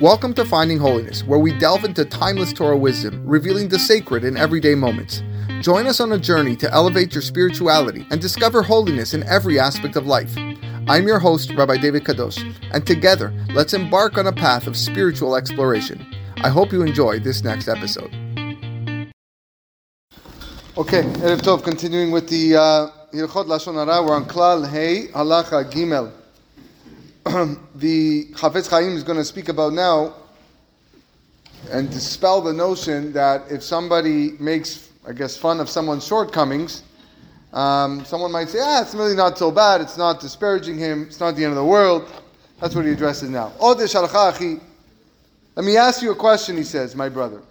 Welcome to Finding Holiness, where we delve into timeless Torah wisdom, revealing the sacred in everyday moments. Join us on a journey to elevate your spirituality and discover holiness in every aspect of life. I'm your host, Rabbi David Kadosh, and together, let's embark on a path of spiritual exploration. I hope you enjoy this next episode. Okay, Erev Tov, continuing with the uh, Lashon Hara, we're on Klal Hey, Halacha Gimel. the Chafetz Chaim is going to speak about now and dispel the notion that if somebody makes, I guess, fun of someone's shortcomings, um, someone might say, ah, it's really not so bad, it's not disparaging him, it's not the end of the world. That's what he addresses now. Let me ask you a question, he says, my brother.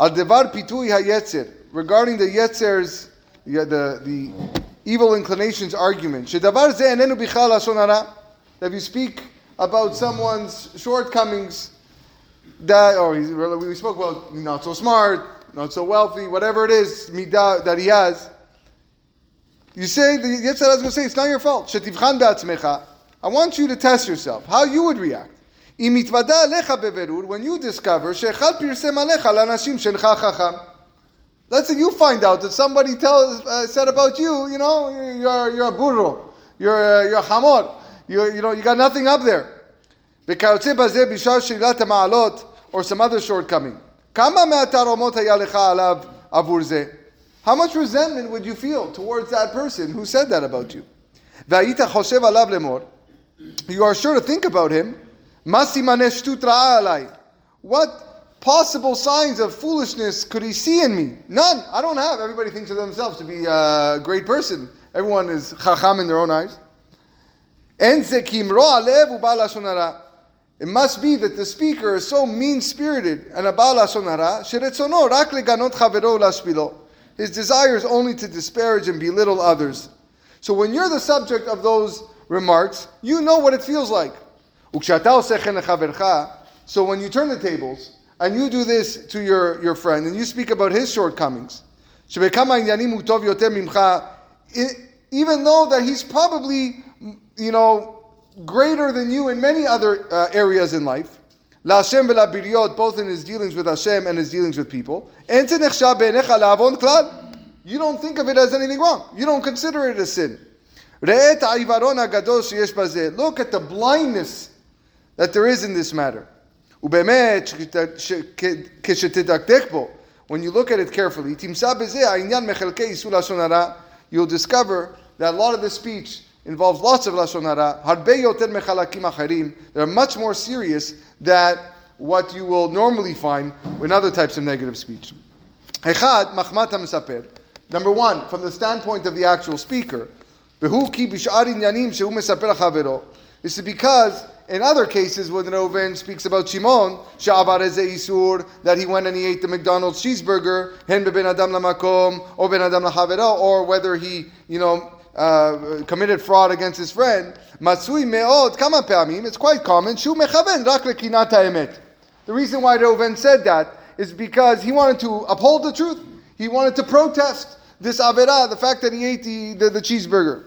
Al devar pitui hayetzer, regarding the yetzer's, the, the, the evil inclinations argument. Shedavar ze enenu bichal that if you speak about someone's shortcomings, that or we spoke about not so smart, not so wealthy, whatever it is that he has. You say the yetzer hara is going to say it's not your fault. Shetivchan be'atzmecha. I want you to test yourself how you would react. When you discover Let's say you find out that somebody tells, uh, said about you, you know, you're, you're a burro, you're, you're a hamor, you, you know, you got nothing up there. Or some other shortcoming. How much resentment would you feel towards that person who said that about you? You are sure to think about him. What possible signs of foolishness could he see in me? None. I don't have. Everybody thinks of themselves to be a great person. Everyone is chacham in their own eyes. It must be that the speaker is so mean-spirited and a baal His desire is only to disparage and belittle others. So when you're the subject of those remarks, you know what it feels like. So when you turn the tables and you do this to your, your friend and you speak about his shortcomings, even though that he's probably you know, greater than you in many other uh, areas in life. La Hashem biriot, both in his dealings with Hashem and his dealings with people. You don't think of it as anything wrong. You don't consider it a sin. Look at the blindness that there is in this matter. When you look at it carefully, you'll discover that a lot of the speech involves lots of lashon hara. Harbe yoter mechalakim acharim. They're much more serious than what you will normally find in other types of negative speech. Echad machmat mesaper. Number one, from the standpoint of the actual speaker. This is because in other cases, when Reuven speaks about Shimon, isur that he went and he ate the McDonald's cheeseburger, hen ben adam lamakom, or ben adam or whether he, you know, uh, committed fraud against his friend, me'od it's quite common, shu mechaven. The reason why Reuven said that is because he wanted to uphold the truth. He wanted to protest this avera, the fact that he ate the, the, the cheeseburger.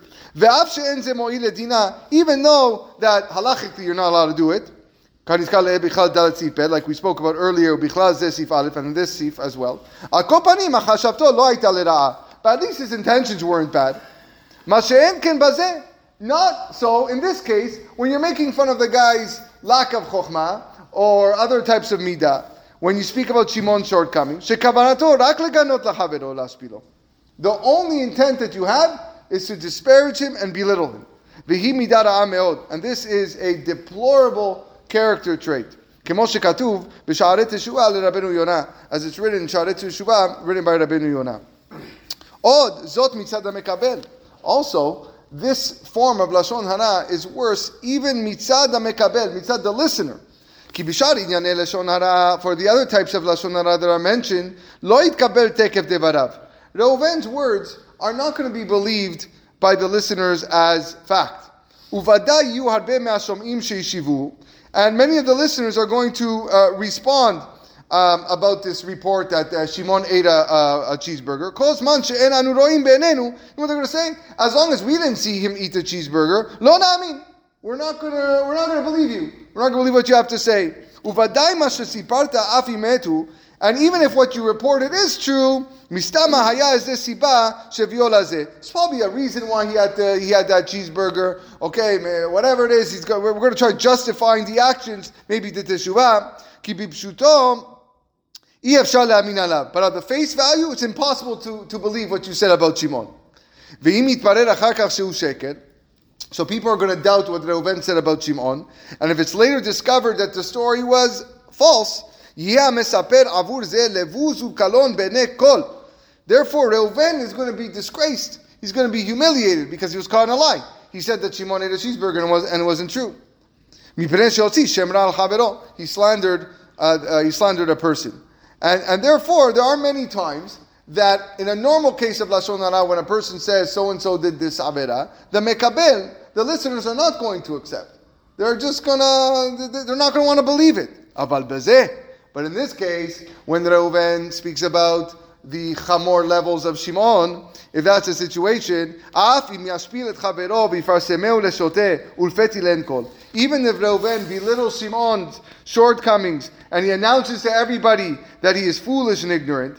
Even though that halachically you're not allowed to do it, like we spoke about earlier, and this sif as well. But at least his intentions weren't bad. Not so in this case, when you're making fun of the guy's lack of chokhmah or other types of midah, when you speak about Shimon's shortcomings, the only intent that you have is to disparage him and belittle him. And this is a deplorable character trait. As it's written in Sha'arei Teshuvah, written by Rabbeinu Yonah. Zot mitzad mekabel. Also, this form of lashon hara is worse even mitzad mekabel, mitzad the listener. For the other types of lashon hara that are mentioned, lo kabel tekev devarav. Reuven's words are not going to be believed by the listeners as fact. And many of the listeners are going to uh, respond um, about this report that uh, Shimon ate a, a, a cheeseburger. You know what they're going to say? As long as we didn't see him eat the cheeseburger, lo namin. We're not gonna we're not gonna believe you. We're not gonna believe what you have to say. and even if what you reported is true, mistama haya is It's probably a reason why he had the, he had that cheeseburger. Okay, whatever it is, he's go, we're, we're going to try justifying the actions. Maybe the teshuvah. But at the face value, it's impossible to, to believe what you said about Shimon. So people are going to doubt what Reuven said about Shimon. And if it's later discovered that the story was false, Therefore, Reuven is going to be disgraced. He's going to be humiliated because he was caught in a lie. He said that Shimon ate a cheeseburger and, was, and it wasn't true. He slandered, uh, uh, he slandered a person. And, and therefore, there are many times that in a normal case of Lashon Hara, when a person says so and so did this Avera, the Mekabel, the listeners are not going to accept. They're just gonna, they're not gonna want to believe it. But in this case, when Reuven speaks about the chamor levels of Shimon, if that's the situation, even if Reuven belittles Shimon's shortcomings and he announces to everybody that he is foolish and ignorant,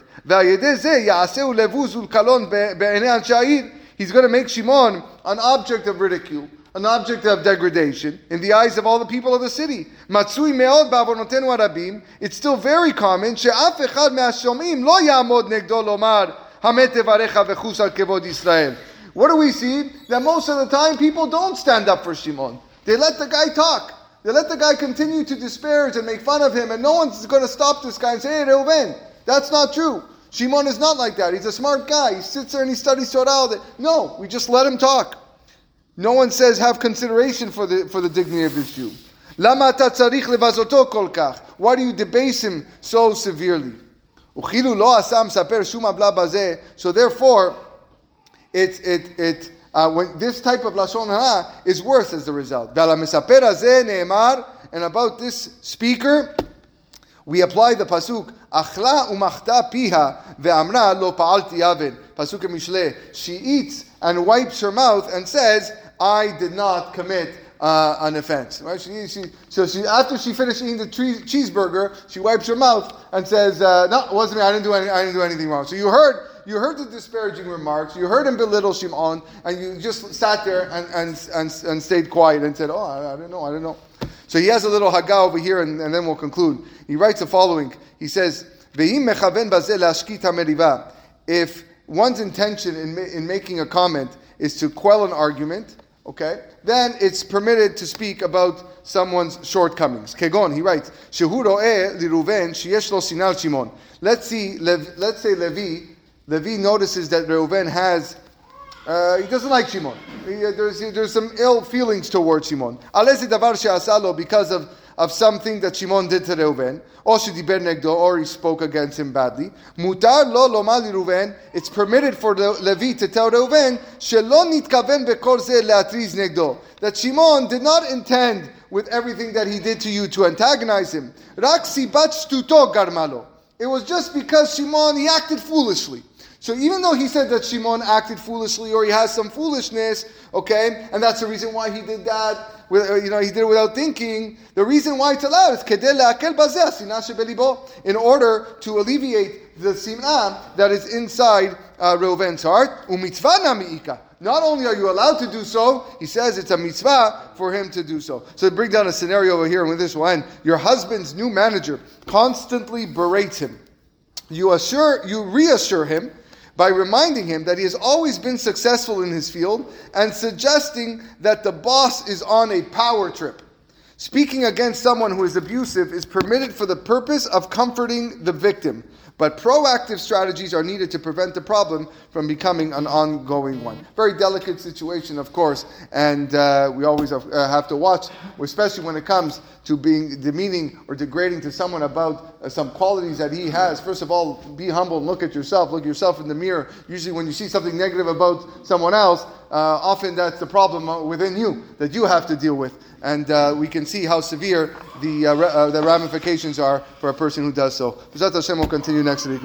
he's going to make Shimon an object of ridicule an object of degradation in the eyes of all the people of the city. Matsui meod. It's still very common. She'af echad me'ashomim lo negdo lomar kevod Yisrael. What do we see? That most of the time people don't stand up for Shimon. They let the guy talk. They let the guy continue to disparage and make fun of him, and no one's going to stop this guy and say, "Hey, Reuven, that's not true." Shimon is not like that. He's a smart guy. He sits there and he studies Torah. No, we just let him talk. No one says have consideration for the, for the dignity of this Jew. Why do you debase him so severely? So therefore, it, it, it, uh, when this type of lashon hara is worse as the result. And about this speaker, we apply the pasuk achla umachta piha ve'amra lo pa'alti yaven. Pasuk Mishle. She eats and wipes her mouth and says, I did not commit uh, an offense. Right? She, she, so she, after she finished eating the tree, cheeseburger, she wipes her mouth and says, uh, "No, it wasn't me. I didn't do any, I didn't do anything wrong." So you heard, you heard the disparaging remarks. You heard him belittle Shimon, and you just sat there and and and, and stayed quiet and said, "Oh, I, I didn't know. I don't know." So he has a little haggah over here, and, and then we'll conclude. He writes the following. He says, If one's intention in, in making a comment is to quell an argument, okay, then it's permitted to speak about someone's shortcomings. Kegon, he writes, sinal Shimon. Let's see, let's say Levi, Levi notices that Reuven has, uh, he doesn't like Shimon. He, uh, there's, there's some ill feelings towards Shimon. Because of of something that Shimon did to Reuven, or he spoke against him badly. Mutar lo Reuven. It's permitted for the Levi to tell Reuven nitkaven leatriz negdo that Shimon did not intend with everything that he did to you to antagonize him. Rak sibat garmalo. It was just because Shimon he acted foolishly. So even though he said that Shimon acted foolishly or he has some foolishness, okay, and that's the reason why he did that, with, uh, you know, he did it without thinking. The reason why it's allowed is in order to alleviate the sin'ah that is inside uh, Reuven's heart. Not only are you allowed to do so, he says it's a mitzvah for him to do so. So to bring down a scenario over here, with this one, your husband's new manager constantly berates him. You assure, you reassure him by reminding him that he has always been successful in his field and suggesting that the boss is on a power trip. Speaking against someone who is abusive is permitted for the purpose of comforting the victim, but proactive strategies are needed to prevent the problem from becoming an ongoing one. Very delicate situation, of course, and uh, we always have, uh, have, to watch, especially when it comes to being demeaning or degrading to someone about uh, some qualities that he has. First of all, be humble and look at yourself. Look yourself in the mirror. Usually, when you see something negative about someone else, uh, often that's the problem uh, within you that you have to deal with. And uh, we can see how severe the, uh, the ramifications are for a person who does so. Hashem will continue next week.